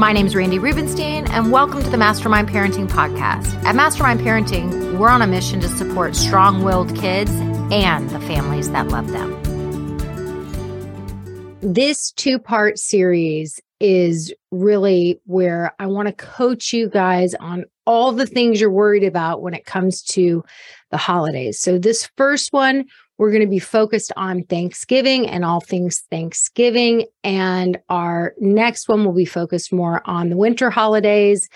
My name is Randi Rubenstein, and welcome to the Mastermind Parenting Podcast. At Mastermind Parenting, we're on a mission to support strong willed kids and the families that love them. This two part series is really where I want to coach you guys on all the things you're worried about when it comes to the holidays. So, this first one, we're going to be focused on Thanksgiving and all things Thanksgiving. And our next one will be focused more on the winter holidays,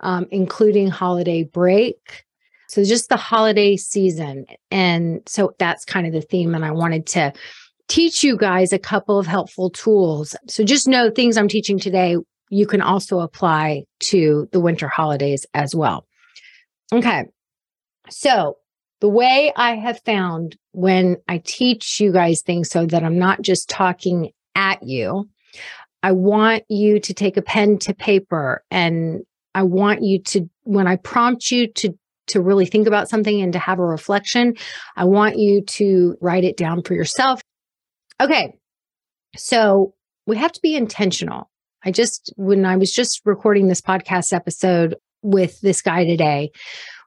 um, including holiday break. So, just the holiday season. And so, that's kind of the theme. And I wanted to teach you guys a couple of helpful tools. So, just know things I'm teaching today, you can also apply to the winter holidays as well. Okay. So, the way I have found when I teach you guys things so that I'm not just talking at you, I want you to take a pen to paper and I want you to, when I prompt you to to really think about something and to have a reflection, I want you to write it down for yourself. Okay. So we have to be intentional. I just, when I was just recording this podcast episode with this guy today,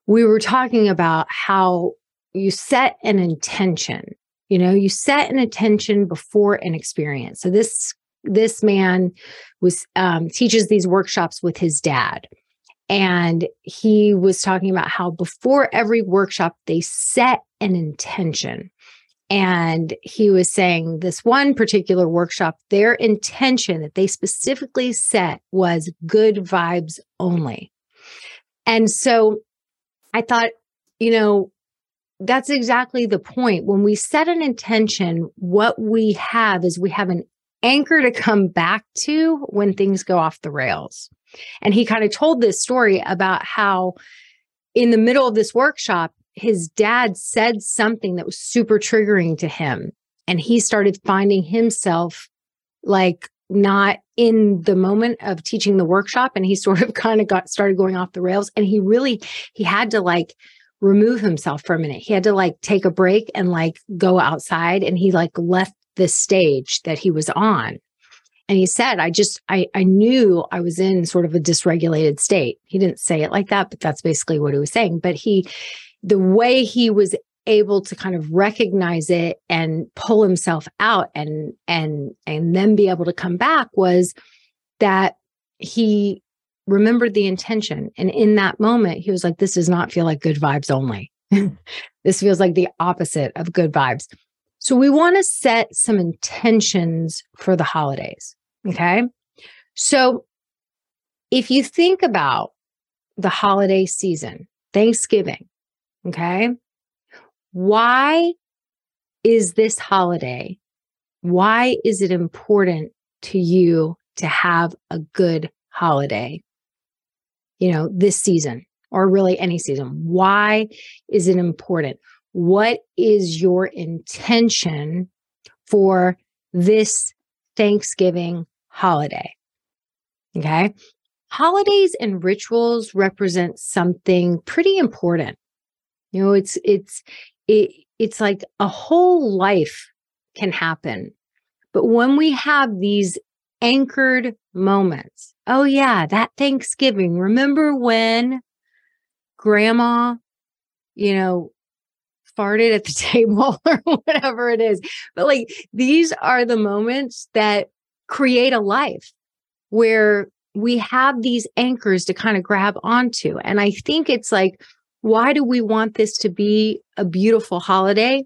we were talking about how you set an intention. You know, you set an intention before an experience. So this this man was um, teaches these workshops with his dad, and he was talking about how before every workshop they set an intention. And he was saying this one particular workshop, their intention that they specifically set was good vibes only. And so I thought, you know, that's exactly the point. When we set an intention, what we have is we have an anchor to come back to when things go off the rails. And he kind of told this story about how in the middle of this workshop, his dad said something that was super triggering to him. And he started finding himself like not in the moment of teaching the workshop. And he sort of kind of got started going off the rails. And he really, he had to like remove himself for a minute. He had to like take a break and like go outside and he like left the stage that he was on. And he said, I just, I, I knew I was in sort of a dysregulated state. He didn't say it like that, but that's basically what he was saying. But he, the way he was able to kind of recognize it and pull himself out and, and, and then be able to come back was that he remembered the intention. And in that moment, he was like, this does not feel like good vibes only. this feels like the opposite of good vibes. So we want to set some intentions for the holidays. Okay. So if you think about the holiday season, Thanksgiving, okay, why is this holiday? Why is it important to you to have a good holiday? you know, this season or really any season? Why is it important? What is your intention for this Thanksgiving holiday? Okay. Holidays and rituals represent something pretty important. You know, it's, it's, it, it's like a whole life can happen. But when we have these anchored moments. Oh, yeah, that Thanksgiving. Remember when grandma, you know, farted at the table or whatever it is. But like these are the moments that create a life where we have these anchors to kind of grab onto. And I think it's like Why do we want this to be a beautiful holiday?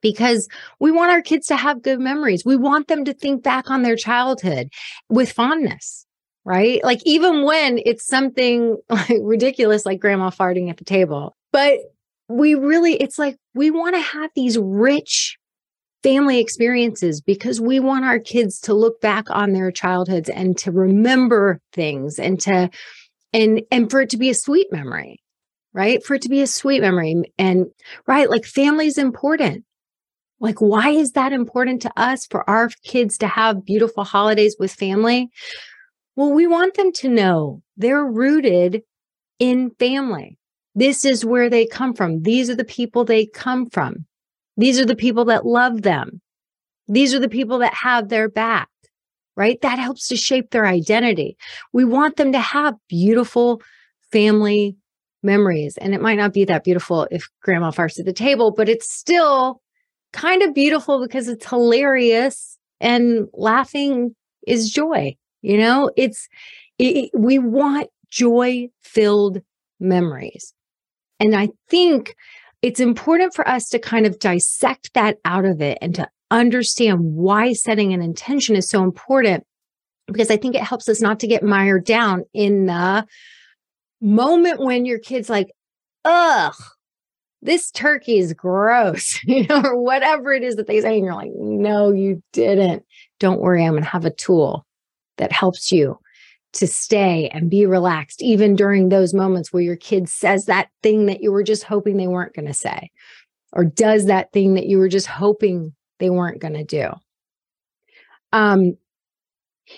Because we want our kids to have good memories. We want them to think back on their childhood with fondness, right? Like even when it's something like ridiculous, like grandma farting at the table. But we really, it's like we want to have these rich family experiences because we want our kids to look back on their childhoods and to remember things and to and and for it to be a sweet memory right for it to be a sweet memory and right like family is important like why is that important to us for our kids to have beautiful holidays with family well we want them to know they're rooted in family this is where they come from these are the people they come from these are the people that love them. These are the people that have their back, right? That helps to shape their identity. We want them to have beautiful family memories. And it might not be that beautiful if grandma farts at the table, but it's still kind of beautiful because it's hilarious and laughing is joy. You know, it's, it, we want joy filled memories. And I think it's important for us to kind of dissect that out of it and to understand why setting an intention is so important because I think it helps us not to get mired down in the moment when your kid's like, ugh, this turkey is gross, you know, or whatever it is that they say. And you're like, no, you didn't. Don't worry, I'm going to have a tool that helps you to stay and be relaxed, even during those moments where your kid says that thing that you were just hoping they weren't going to say, or does that thing that you were just hoping they weren't going to do. Um,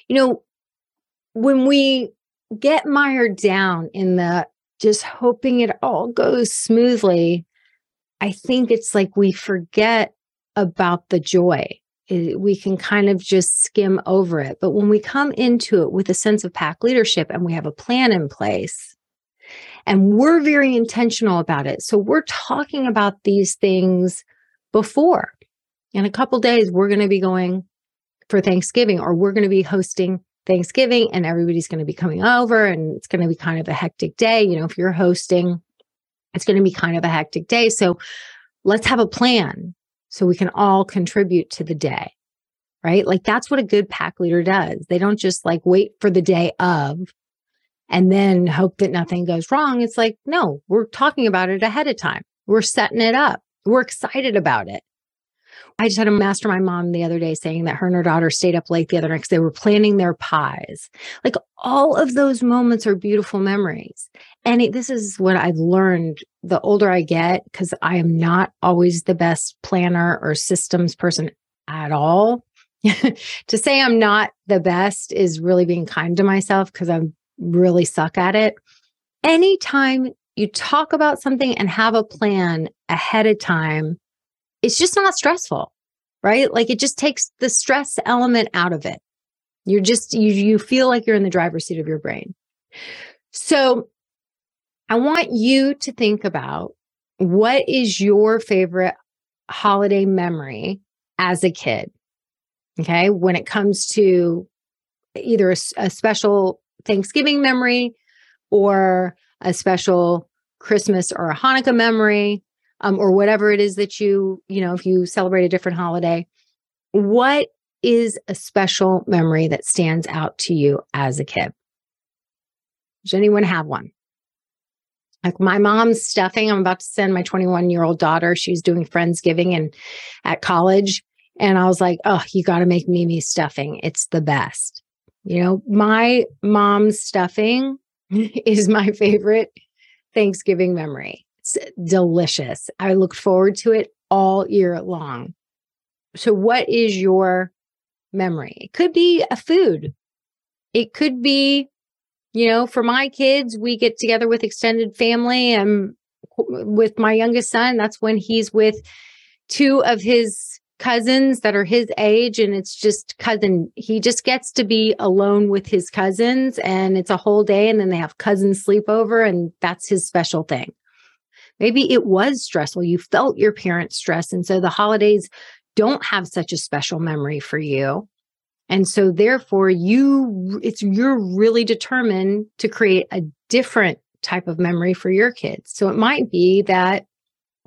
you know, when we get mired down in the just hoping it all goes smoothly, I think it's like we forget about the joy it, we can kind of just skim over it. But when we come into it with a sense of pack leadership and we have a plan in place, and we're very intentional about it. So we're talking about these things before. In a couple days, we're going to be going for Thanksgiving, or we're going to be hosting Thanksgiving, and everybody's going to be coming over, and it's going to be kind of a hectic day. You know, if you're hosting, it's going to be kind of a hectic day. So let's have a plan so we can all contribute to the day, right? Like that's what a good pack leader does. They don't just like wait for the day of and then hope that nothing goes wrong. It's like, no, we're talking about it ahead of time. We're setting it up. We're excited about it. I just had a mastermind mom the other day saying that her and her daughter stayed up late the other night because they were planning their pies. Like all of those moments are beautiful memories. And it, this is what I've learned the older I get, because I am not always the best planner or systems person at all. to say I'm not the best is really being kind to myself because I'm really suck at it. Anytime you talk about something and have a plan ahead of time, it's just not stressful, right? Like it just takes the stress element out of it. You're just, you, you feel like you're in the driver's seat of your brain. So I want you to think about what is your favorite holiday memory as a kid? Okay. When it comes to either a, a special Thanksgiving memory or a special Christmas or a Hanukkah memory um, or whatever it is that you, you know, if you celebrate a different holiday, what is a special memory that stands out to you as a kid? Does anyone have one? Like my mom's stuffing, I'm about to send my 21 year old daughter. She's doing Friendsgiving and at college. And I was like, oh, you got to make Mimi stuffing. It's the best. You know, my mom's stuffing is my favorite Thanksgiving memory. Delicious. I look forward to it all year long. So, what is your memory? It could be a food, it could be, you know, for my kids, we get together with extended family. And with my youngest son, that's when he's with two of his cousins that are his age and it's just cousin he just gets to be alone with his cousins and it's a whole day and then they have cousin sleepover and that's his special thing Maybe it was stressful. You felt your parents' stress. And so the holidays don't have such a special memory for you. And so therefore you it's you're really determined to create a different type of memory for your kids. So it might be that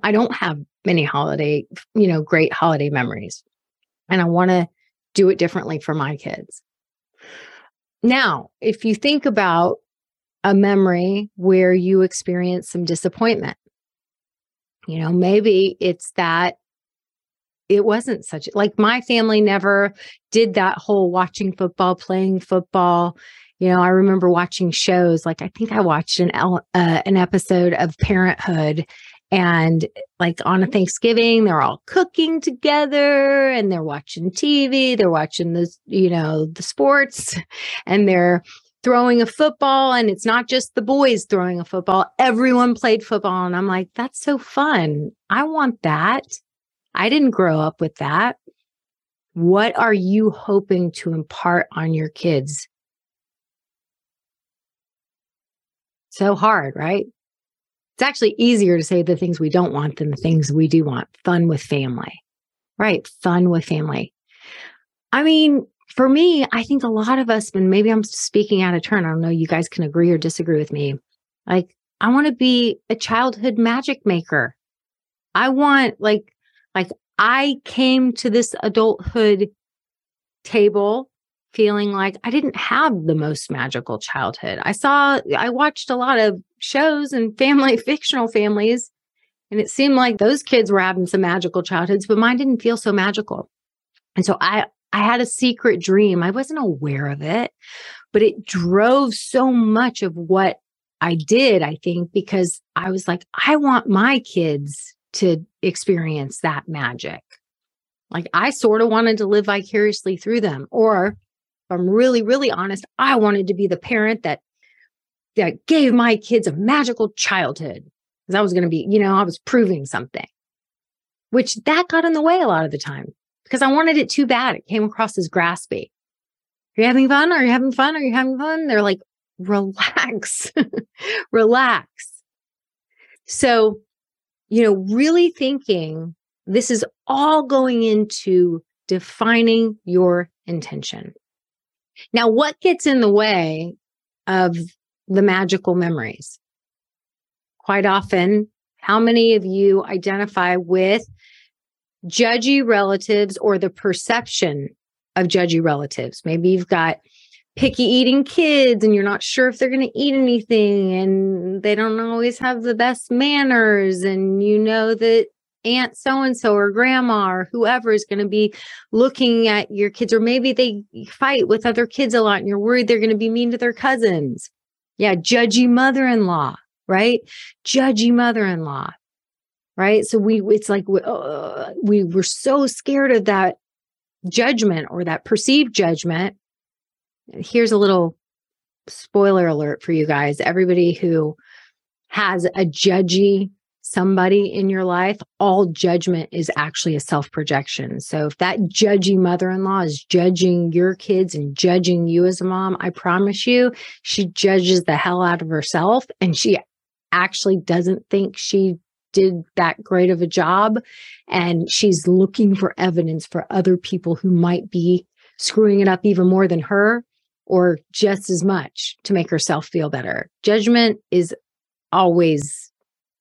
I don't have many holiday, you know, great holiday memories. And I want to do it differently for my kids. Now, if you think about a memory where you experience some disappointment, you know, maybe it's that it wasn't such like my family never did that whole watching football, playing football. You know, I remember watching shows like I think I watched an uh, an episode of Parenthood and like on a Thanksgiving, they're all cooking together and they're watching TV, they're watching the, you know, the sports and they're throwing a football. And it's not just the boys throwing a football, everyone played football. And I'm like, that's so fun. I want that. I didn't grow up with that. What are you hoping to impart on your kids? So hard, right? It's actually easier to say the things we don't want than the things we do want. Fun with family, right? Fun with family. I mean, for me, I think a lot of us, and maybe I'm speaking out of turn. I don't know. You guys can agree or disagree with me. Like, I want to be a childhood magic maker. I want, like, like I came to this adulthood table feeling like I didn't have the most magical childhood. I saw, I watched a lot of shows and family, fictional families, and it seemed like those kids were having some magical childhoods, but mine didn't feel so magical. And so I, I had a secret dream. I wasn't aware of it, but it drove so much of what I did, I think, because I was like, I want my kids to experience that magic. Like I sort of wanted to live vicariously through them. Or I'm really, really honest, I wanted to be the parent that that gave my kids a magical childhood. Because I was going to be, you know, I was proving something. Which that got in the way a lot of the time because I wanted it too bad. It came across as graspy. Are you having fun? Are you having fun? Are you having fun? They're like, relax, relax. So, you know, really thinking this is all going into defining your intention. Now, what gets in the way of the magical memories? Quite often, how many of you identify with judgy relatives or the perception of judgy relatives? Maybe you've got picky eating kids and you're not sure if they're going to eat anything and they don't always have the best manners and you know that aunt so and so or grandma or whoever is going to be looking at your kids, or maybe they fight with other kids a lot and you're worried they're going to be mean to their cousins. Yeah, judgy mother in law, right? Judgy mother in law, right? So we, it's like uh, we were so scared of that judgment or that perceived judgment. Here's a little spoiler alert for you guys. Everybody who has a judgy somebody in your life, all judgment is actually a self projection. So if that judgy mother in law is judging your kids and judging you as a mom, I promise you, she judges the hell out of herself and she actually doesn't think she did that great of a job. And she's looking for evidence for other people who might be screwing it up even more than her or just as much to make herself feel better. Judgment is always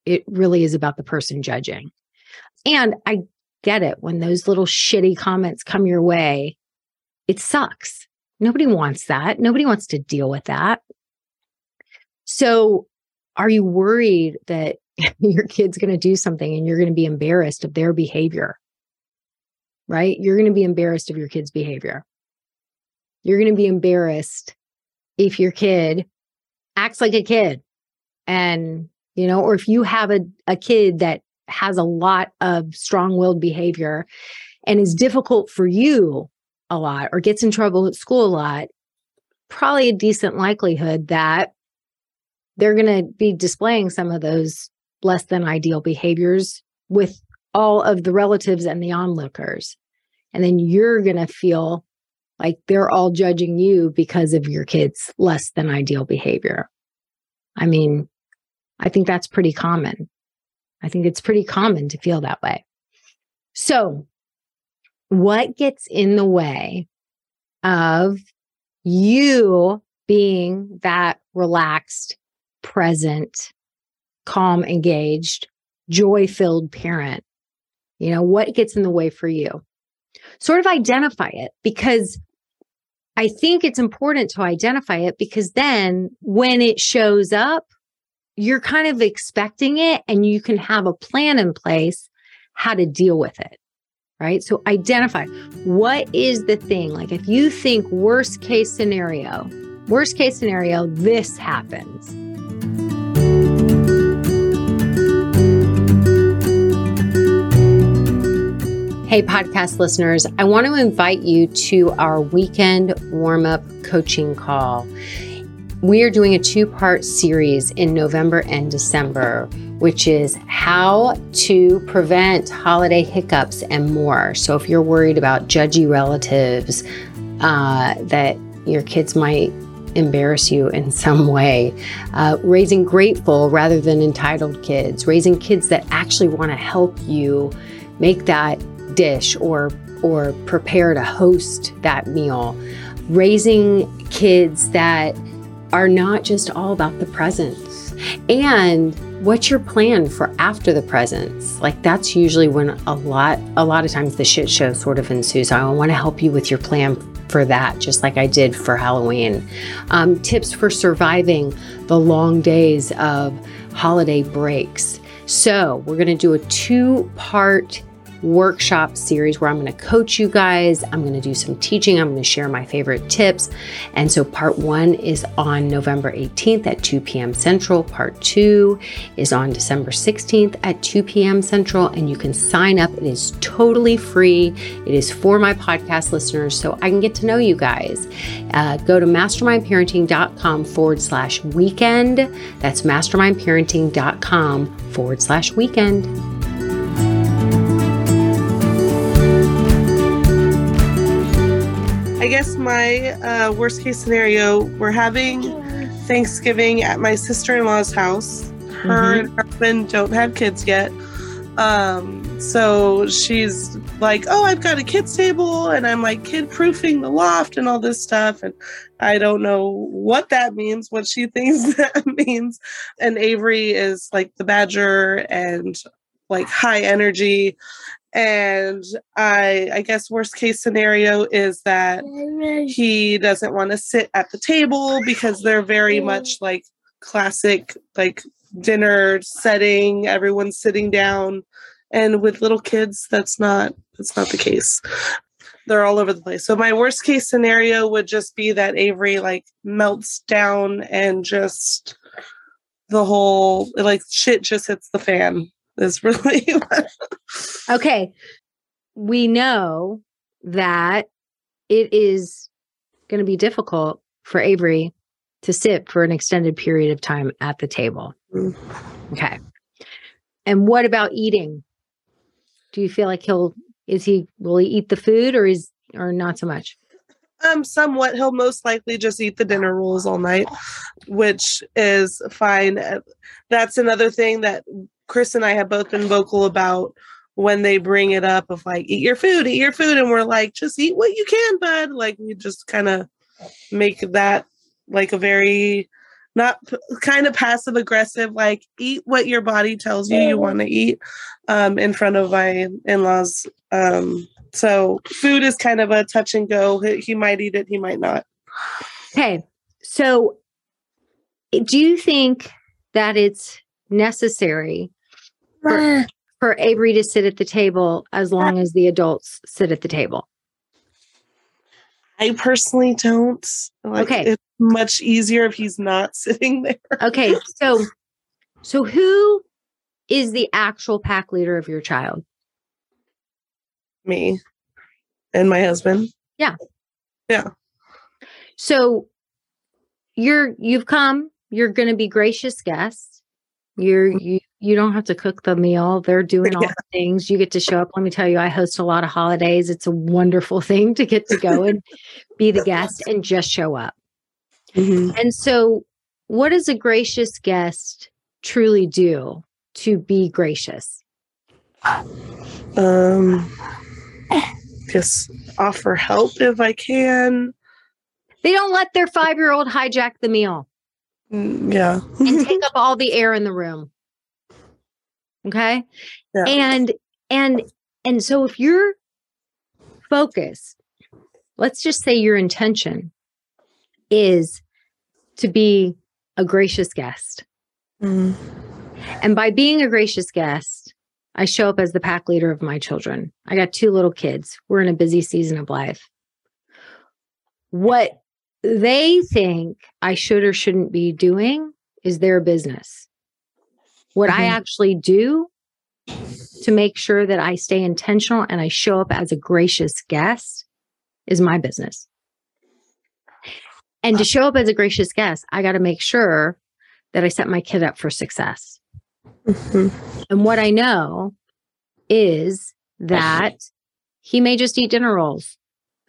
it really is about the person judging. And I get it when those little shitty comments come your way, it sucks. Nobody wants that. Nobody wants to deal with that. So, are you worried that your kid's going to do something and you're going to be embarrassed of their behavior? Right? You're going to be embarrassed of your kid's behavior. You're going to be embarrassed if your kid acts like a kid and you know, or if you have a, a kid that has a lot of strong willed behavior and is difficult for you a lot or gets in trouble at school a lot, probably a decent likelihood that they're going to be displaying some of those less than ideal behaviors with all of the relatives and the onlookers. And then you're going to feel like they're all judging you because of your kids' less than ideal behavior. I mean, I think that's pretty common. I think it's pretty common to feel that way. So, what gets in the way of you being that relaxed present, calm, engaged, joy filled parent? You know, what gets in the way for you? Sort of identify it because I think it's important to identify it because then when it shows up, you're kind of expecting it and you can have a plan in place how to deal with it. Right. So identify what is the thing. Like if you think worst case scenario, worst case scenario, this happens Hey, podcast listeners, I want to invite you to our weekend warm up coaching call. We are doing a two part series in November and December, which is how to prevent holiday hiccups and more. So, if you're worried about judgy relatives, uh, that your kids might embarrass you in some way, uh, raising grateful rather than entitled kids, raising kids that actually want to help you make that dish or or prepare to host that meal. Raising kids that are not just all about the presents. And what's your plan for after the presents? Like that's usually when a lot a lot of times the shit show sort of ensues. I want to help you with your plan for that, just like I did for Halloween. Um, tips for surviving the long days of holiday breaks. So, we're going to do a two part workshop series where I'm going to coach you guys. I'm going to do some teaching. I'm going to share my favorite tips. And so, part one is on November 18th at 2 p.m. Central. Part two is on December 16th at 2 p.m. Central. And you can sign up. It is totally free. It is for my podcast listeners so I can get to know you guys. Uh, go to mastermindparenting.com forward slash weekend. That's mastermindparenting.com forward slash weekend. I guess my uh, worst case scenario, we're having Thanksgiving at my sister in law's house. Her mm-hmm. and her husband don't have kids yet. Um, so she's like, Oh, I've got a kids' table, and I'm like kid proofing the loft and all this stuff. And I don't know what that means, what she thinks that means. And Avery is like the badger and like high energy and i i guess worst case scenario is that he doesn't want to sit at the table because they're very much like classic like dinner setting everyone's sitting down. And with little kids that's not that's not the case. They're all over the place. So my worst case scenario would just be that avery like melts down and just the whole like shit just hits the fan is really okay. We know that it is going to be difficult for Avery to sit for an extended period of time at the table. Mm. Okay. And what about eating? Do you feel like he'll is he will he eat the food or is or not so much? Um, somewhat. He'll most likely just eat the dinner rolls all night, which is fine. That's another thing that Chris and I have both been vocal about when they bring it up of like, eat your food, eat your food. And we're like, just eat what you can, bud. Like, we just kind of make that like a very not p- kind of passive aggressive, like, eat what your body tells you you want to eat um, in front of my in laws. Um, so, food is kind of a touch and go. He, he might eat it, he might not. Okay. So, do you think that it's necessary for, for Avery to sit at the table as long as the adults sit at the table? I personally don't. Like, okay. It's much easier if he's not sitting there. Okay. So, so who is the actual pack leader of your child? Me and my husband. Yeah. Yeah. So you're you've come, you're going to be gracious guests. You're mm-hmm. You don't have to cook the meal. They're doing all yeah. the things. You get to show up. Let me tell you, I host a lot of holidays. It's a wonderful thing to get to go and be the guest and just show up. Mm-hmm. And so, what does a gracious guest truly do to be gracious? Um, just offer help if I can. They don't let their five year old hijack the meal. Mm, Yeah. and take up all the air in the room. Okay? Yeah. And and and so if your focus, let's just say your intention is to be a gracious guest. Mhm. And by being a gracious guest, I show up as the pack leader of my children. I got two little kids. We're in a busy season of life. What they think I should or shouldn't be doing is their business. What I Mhm. actually do to make sure that I stay intentional and I show up as a gracious guest is my business. And to show up as a gracious guest, I got to make sure that I set my kid up for success. Mhm. And what I know is that he may just eat dinner rolls.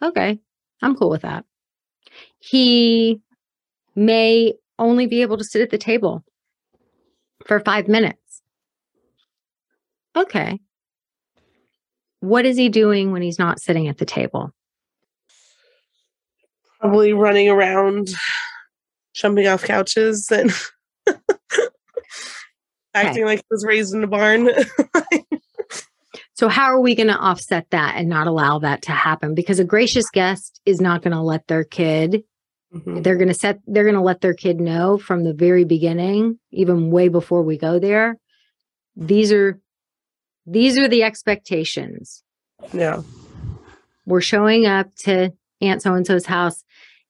Okay, I'm cool with that. He may only be able to sit at the table for five minutes. Okay. What is he doing when he's not sitting at the table? Probably running around, jumping off couches and acting like he was raised in a barn. So, how are we going to offset that and not allow that to happen? Because a gracious guest is not going to let their kid Mhm. they're going to set they're going to let their kid know from the very beginning even way before we go there these are these are the expectations Yeah. we're showing up to aunt so and so's house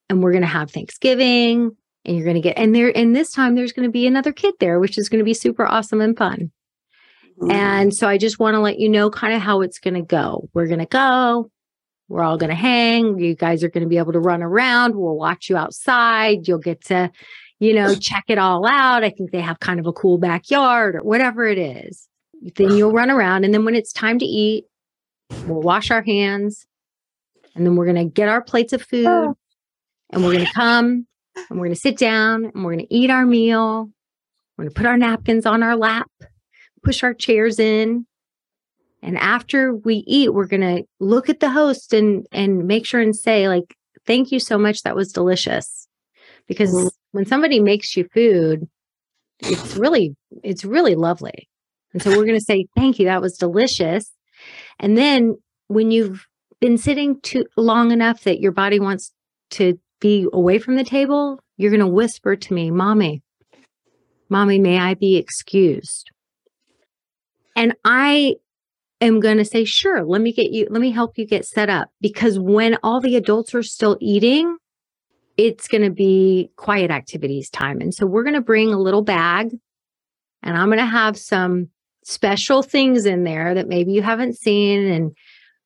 and we're going to have thanksgiving and you're going to get and there and this time there's going to be another kid there which is going to be super awesome and fun Mhm. and so I just want to let you know kind of how it's going to go. We're going to go. We're all going to hang. You guys are going to be able to run around. We'll watch you outside. You'll get to, you know, check it all out. I think they have kind of a cool backyard or whatever it is. Then you'll run around. And then when it's time to eat, we'll wash our hands. And then we're going to get our plates of food oh. and we're going to come and we're going to sit down and we're going to eat our meal. We're going to put our napkins on our lap push our chairs in and after we eat we're going to look at the host and and make sure and say like thank you so much. That was delicious. Because Mhm. when somebody makes you food it's really it's really lovely. And so we're going to say thank you. That was delicious. And then when you've been sitting too long enough that your body wants to be away from the table you're going to whisper to me mommy mommy may i be excused? And I am going to say, sure, let me get you, let me help you get set up. Because when all the adults are still eating, it's going to be quiet activities time. And so we're going to bring a little bag and I'm going to have some special things in there that maybe you haven't seen. And,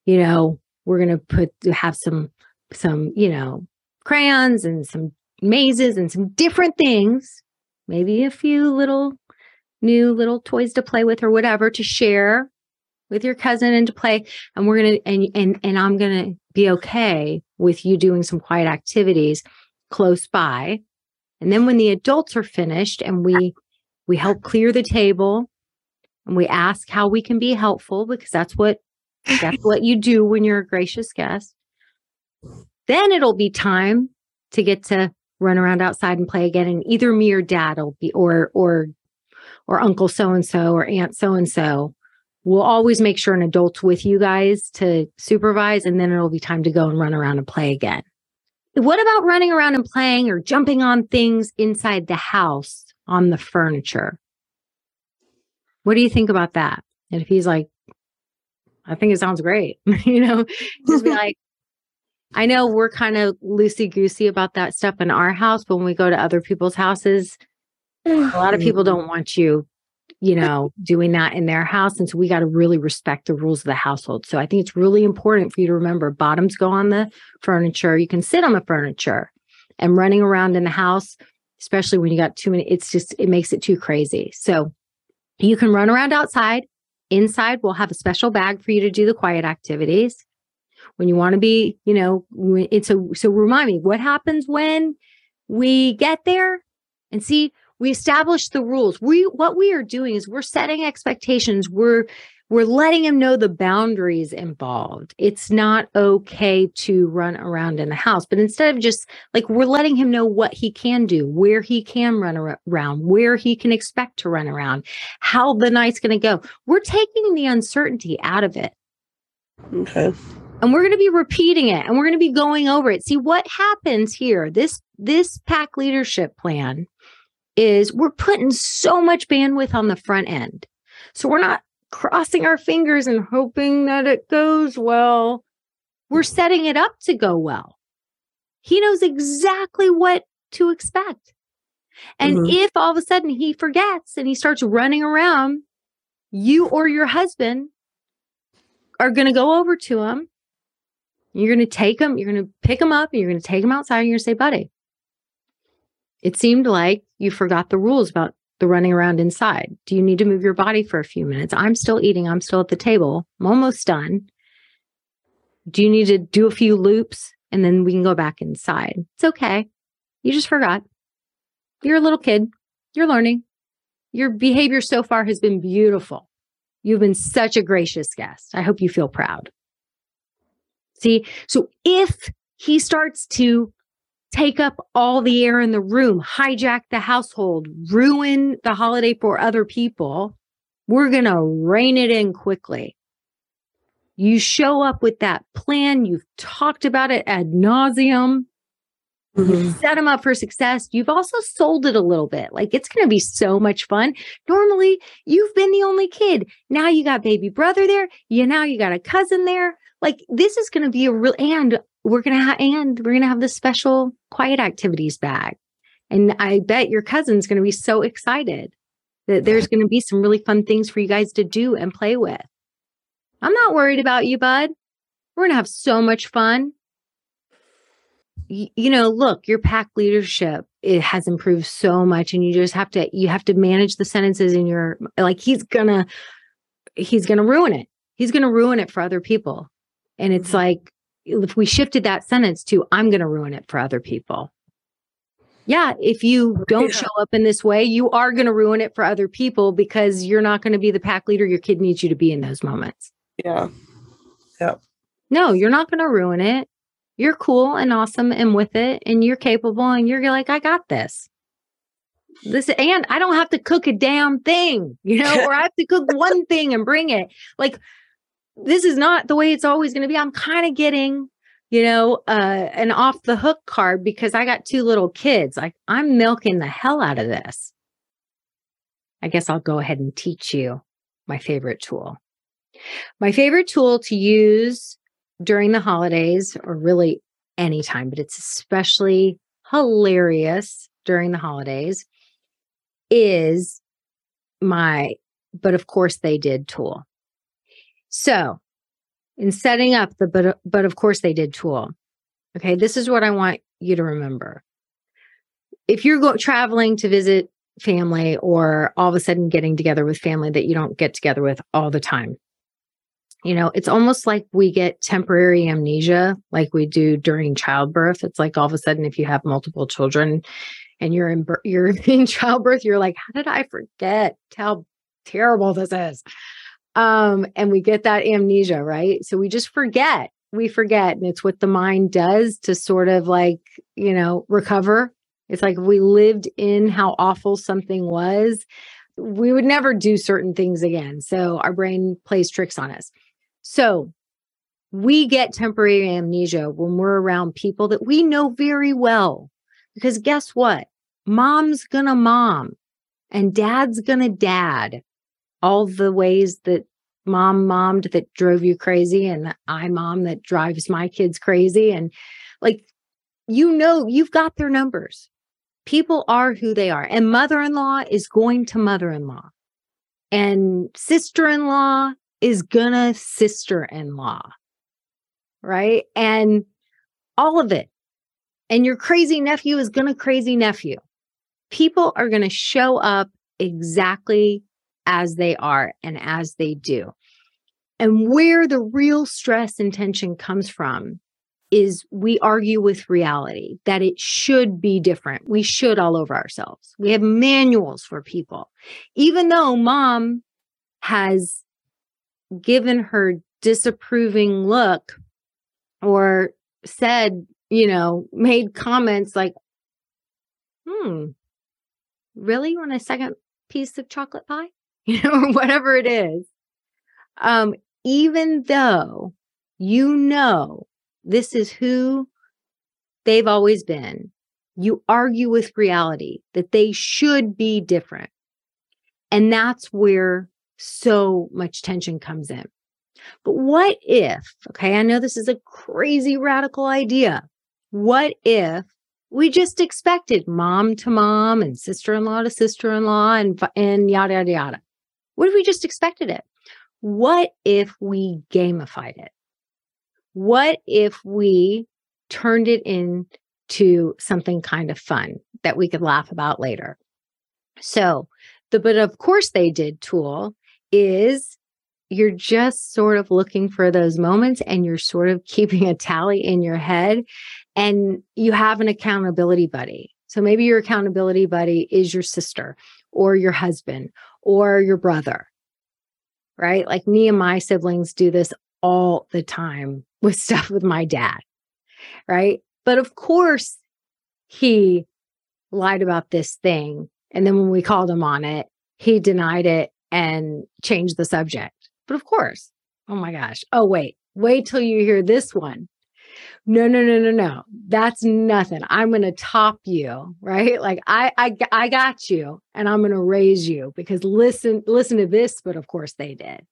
you know, we're going to put, have some, some, you know, crayons and some mazes and some different things, maybe a few little new little toys to play with or whatever to share with your cousin into play and we're going to and and and I'm going to be okay with you doing some quiet activities close by. And then when the adults are finished and we we help clear the table and we ask how we can be helpful because that's what that's what you do when you're a gracious guest then it'll be time to get to run around outside and play again. And either me or dad will be or or or uncle so and so or aunt so and so we'll always make sure an adult's with you guys to supervise and then it'll be time to go and run around and play again. What about running around and playing or jumping on things inside the house on the furniture? What do you think about that? And if he's like i think it sounds great you know just be like i know we're kind of loosey goosey about that stuff in our house but when we go to other people's houses a lot of people mm-hmm. don't want you you know doing that in their house and so we got to really respect the rules of the household. So i think it's really important for you to remember bottoms go on the furniture you can sit on the furniture and running around in the house especially when you got too many it's just it makes it too crazy. So you can run around outside inside we'll have a special bag for you to do the quiet activities. When you want to be you know it's a so remind me what happens when we get there? And see we establish the rules we what we are doing is we're setting expectations we're we're letting him know the boundaries involved. It's not okay to run around in the house, but instead of just like we're letting him know what he can do, where he can run around, where he can expect to run around, how the night's going to go. We're taking the uncertainty out of it. Okay. And we're going to be repeating it and we're going to be going over it. See what happens here. This this pack leadership plan is we're putting so much bandwidth on the front end. So we're not crossing our fingers and hoping that it goes well. We're setting it up to go well. He knows exactly what to expect. And mm-hmm. if all of a sudden he forgets and he starts running around, you or your husband are going to go over to him. You're going to take him, you're going to pick him up, and you're going to take him outside and you're going to say, buddy, it seemed like you forgot the rules about the running around inside? Do you need to move your body for a few minutes? I'm still eating. I'm still at the table. I'm almost done. Do you need to do a few loops and then we can go back inside? It's okay. You just forgot. You're a little kid. You're learning. Your behavior so far has been beautiful. You've been such a gracious guest. I hope you feel proud. See, so if he starts to take up all the air in the room, hijack the household, ruin the holiday for other people, we're going to rein it in quickly. You show up with that plan. You've talked about it ad nauseum. Mm-hmm. You set them up for success. You've also sold it a little bit. Like it's going to be so much fun. Normally, you've been the only kid. Now you got baby brother there. You now you got a cousin there. Like this is going to be a real and we're going to have, and we're going to have the special quiet activities bag. And I bet your cousin's going to be so excited that there's going to be some really fun things for you guys to do and play with. I'm not worried about you, bud. We're going to have so much fun. you know, look, your pack leadership it has improved so much and you just have to you have to manage the sentences in your like he's going to he's going to ruin it. He's going to ruin it for other people. And it's mm-hmm. like if we shifted that sentence to i'm going to ruin it for other people. Yeah if you don't yeah. show up in this way you are going to ruin it for other people because you're not going to be the pack leader your kid needs you to be in those moments. Yeah. Yeah no you're not going to ruin it. You're cool and awesome and with it and you're capable and you're like i got this. This and i don't have to cook a damn thing you know or i have to cook one thing and bring it. Like this is not the way it's always going to be. I'm kind of getting, you know, uh, an off the hook card because I got two little kids. Like I'm milking the hell out of this. I guess I'll go ahead and teach you my favorite tool. My favorite tool to use during the holidays or really anytime, but it's especially hilarious during the holidays is my, but of course they did tool. So, in setting up the but but of course they did tool. Okay, this is what I want you to remember. If you're go- traveling to visit family or all of a sudden getting together with family that you don't get together with all the time. You know, it's almost like we get temporary amnesia like we do during childbirth. It's like all of a sudden if you have multiple children and you're in you're in childbirth, you're like, how did I forget how terrible this is? Um, and we get that amnesia, right? So we just forget. We forget. And it's what the mind does to sort of like, you know, recover. It's like we lived in how awful something was, we would never do certain things again. So our brain plays tricks on us. So we get temporary amnesia when we're around people that we know very well. Because guess what? Mom's gonna mom and dad's gonna dad all the ways that mom mommed that drove you crazy and I mom that drives my kids crazy. And like, you know, you've got their numbers. People are who they are. And mother in law is going to mother in law. And sister in law is gonna sister in law. Right. And all of it. And your crazy nephew is gonna crazy nephew. People are gonna show up exactly as they are and as they do. And where the real stress and tension comes from is we argue with reality that it should be different. We should all over ourselves. We have manuals for people. Even though mom has given her disapproving look or said, you know, made comments like, hmm, really? You want a second piece of chocolate pie? You know, whatever it is. Um, even though you know this is who they've always been, you argue with reality that they should be different. And that's where so much tension comes in. But what if, okay, I know this is a crazy radical idea. What if we just expected mom to mom and sister-in-law to sister-in-law and and yada yada yada. What if we just expected it? What if we gamified it? What if we turned it into something kind of fun that we could laugh about later? So, the but of course they did tool is you're just sort of looking for those moments and you're sort of keeping a tally in your head and you have an accountability buddy. So maybe your accountability buddy is your sister or your husband or your brother, right? Like me and my siblings do this all the time with stuff with my dad, right? But of course, he lied about this thing. And then when we called him on it, he denied it and changed the subject. But of course, oh my gosh. Oh, wait, wait till you hear this one no no no no no. That's nothing. I'm going to top you right? Like i i i got you and i'm going to raise you because listen listen to this but of course they did.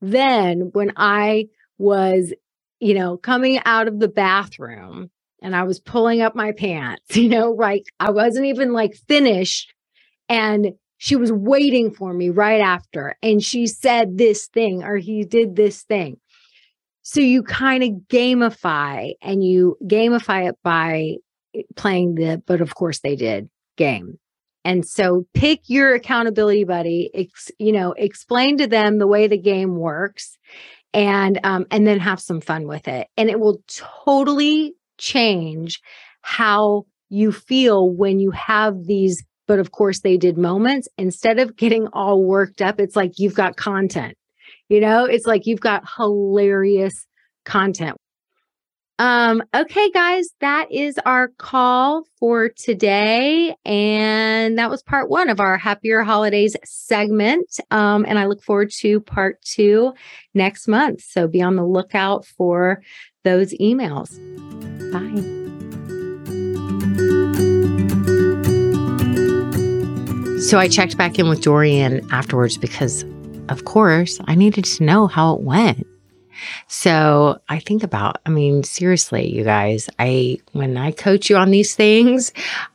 Then when i was you know coming out of the bathroom and i was pulling up my pants you know right i wasn't even like finished and she was waiting for me right after and she said this thing or he did this thing so you kind of gamify and you gamify it by playing the, but of course they did game. And so pick your accountability buddy, ex, you know, explain to them the way the game works and um, and then have some fun with it. And it will totally change how you feel when you have these but of course they did moments instead of getting all worked up it's like you've got content you know, it's like you've got hilarious content. Um, okay, guys, that is our call for today. And that was part one of our Happier Holidays segment. Um, and I look forward to part two next month. So be on the lookout for those emails. Bye. So I checked back in with Dorian afterwards because of course, I needed to know how it went. So I think about, I mean, seriously, you guys, I, when I coach you on these things,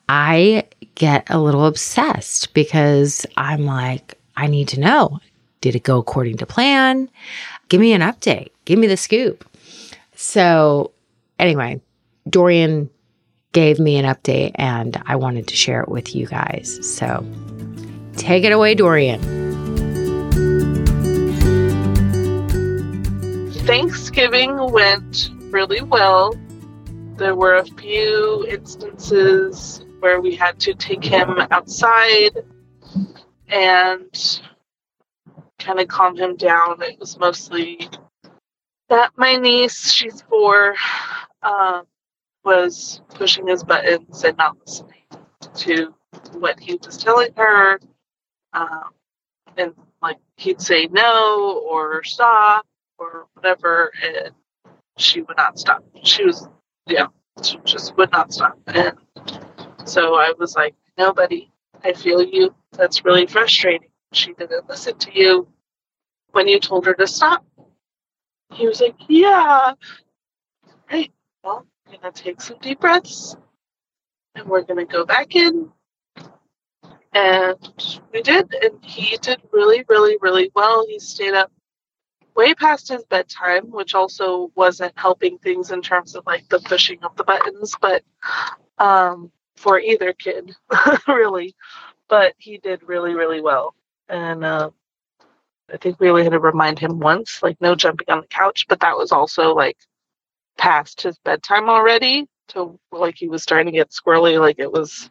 I get a little obsessed because I'm like, I need to know did it go according to plan? Give me an update, give me the scoop. So, anyway, Dorian gave me an update and I wanted to share it with you guys. So, take it away, Dorian. Thanksgiving went really well. There were a few instances where we had to take him outside and kind of calm him down. It was mostly that my niece, she's four, um, was pushing his buttons and not listening to what he was telling her. Um, and like he'd say no or stop or whatever, and she would not stop. She was, yeah, she just would not stop. And so I was like, nobody, I feel you. That's really frustrating. She didn't listen to you when you told her to stop. He was like, yeah. Right. Well, I'm going to take some deep breaths and we're going to go back in. And we did. And he did really, really, really well. He stayed up way past his bedtime, which also wasn't helping things in terms of like the pushing of the buttons, but um, for either kid, really. But he did really, really well. And uh, I think we only had to remind him once, like no jumping on the couch, but that was also like past his bedtime already. So like he was starting to get squirrely, like it was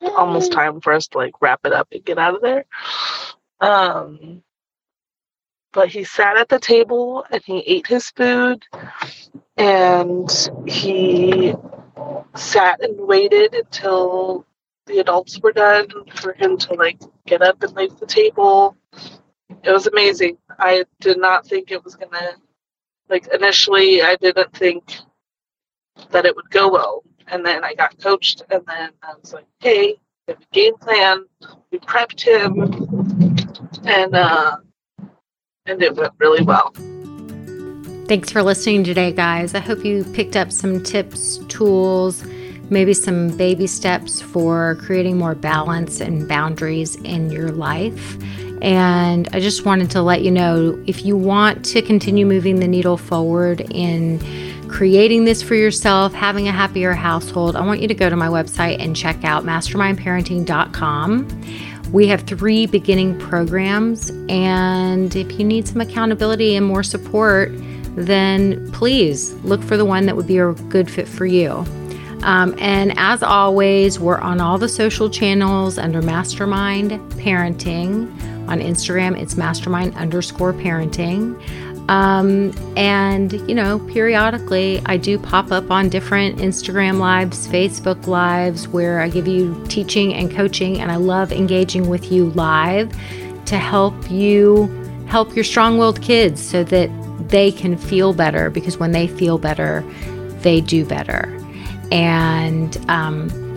almost time for us to like wrap it up and get out of there. Um, but he sat at the table and he ate his food and he sat and waited until the adults were done for him to like get up and leave the table. It was amazing. I did not think it was gonna like initially I didn't think that it would go well. And then I got coached and then I was like, hey, we have a game plan. We prepped him and uh and it went really well. Thanks for listening today, guys. I hope you picked up some tips, tools, maybe some baby steps for creating more balance and boundaries in your life. And I just wanted to let you know if you want to continue moving the needle forward in creating this for yourself, having a happier household, I want you to go to my website and check out mastermindparenting.com. We have three beginning programs, and if you need some accountability and more support, then please look for the one that would be a good fit for you. Um, and as always, we're on all the social channels under Mastermind Parenting. On Instagram, it's mastermind underscore parenting. Um, and, you know, periodically I do pop up on different Instagram lives, Facebook lives, where I give you teaching and coaching, and I love engaging with you live to help you help your strong willed kids so that they can feel better because when they feel better, they do better. And, um,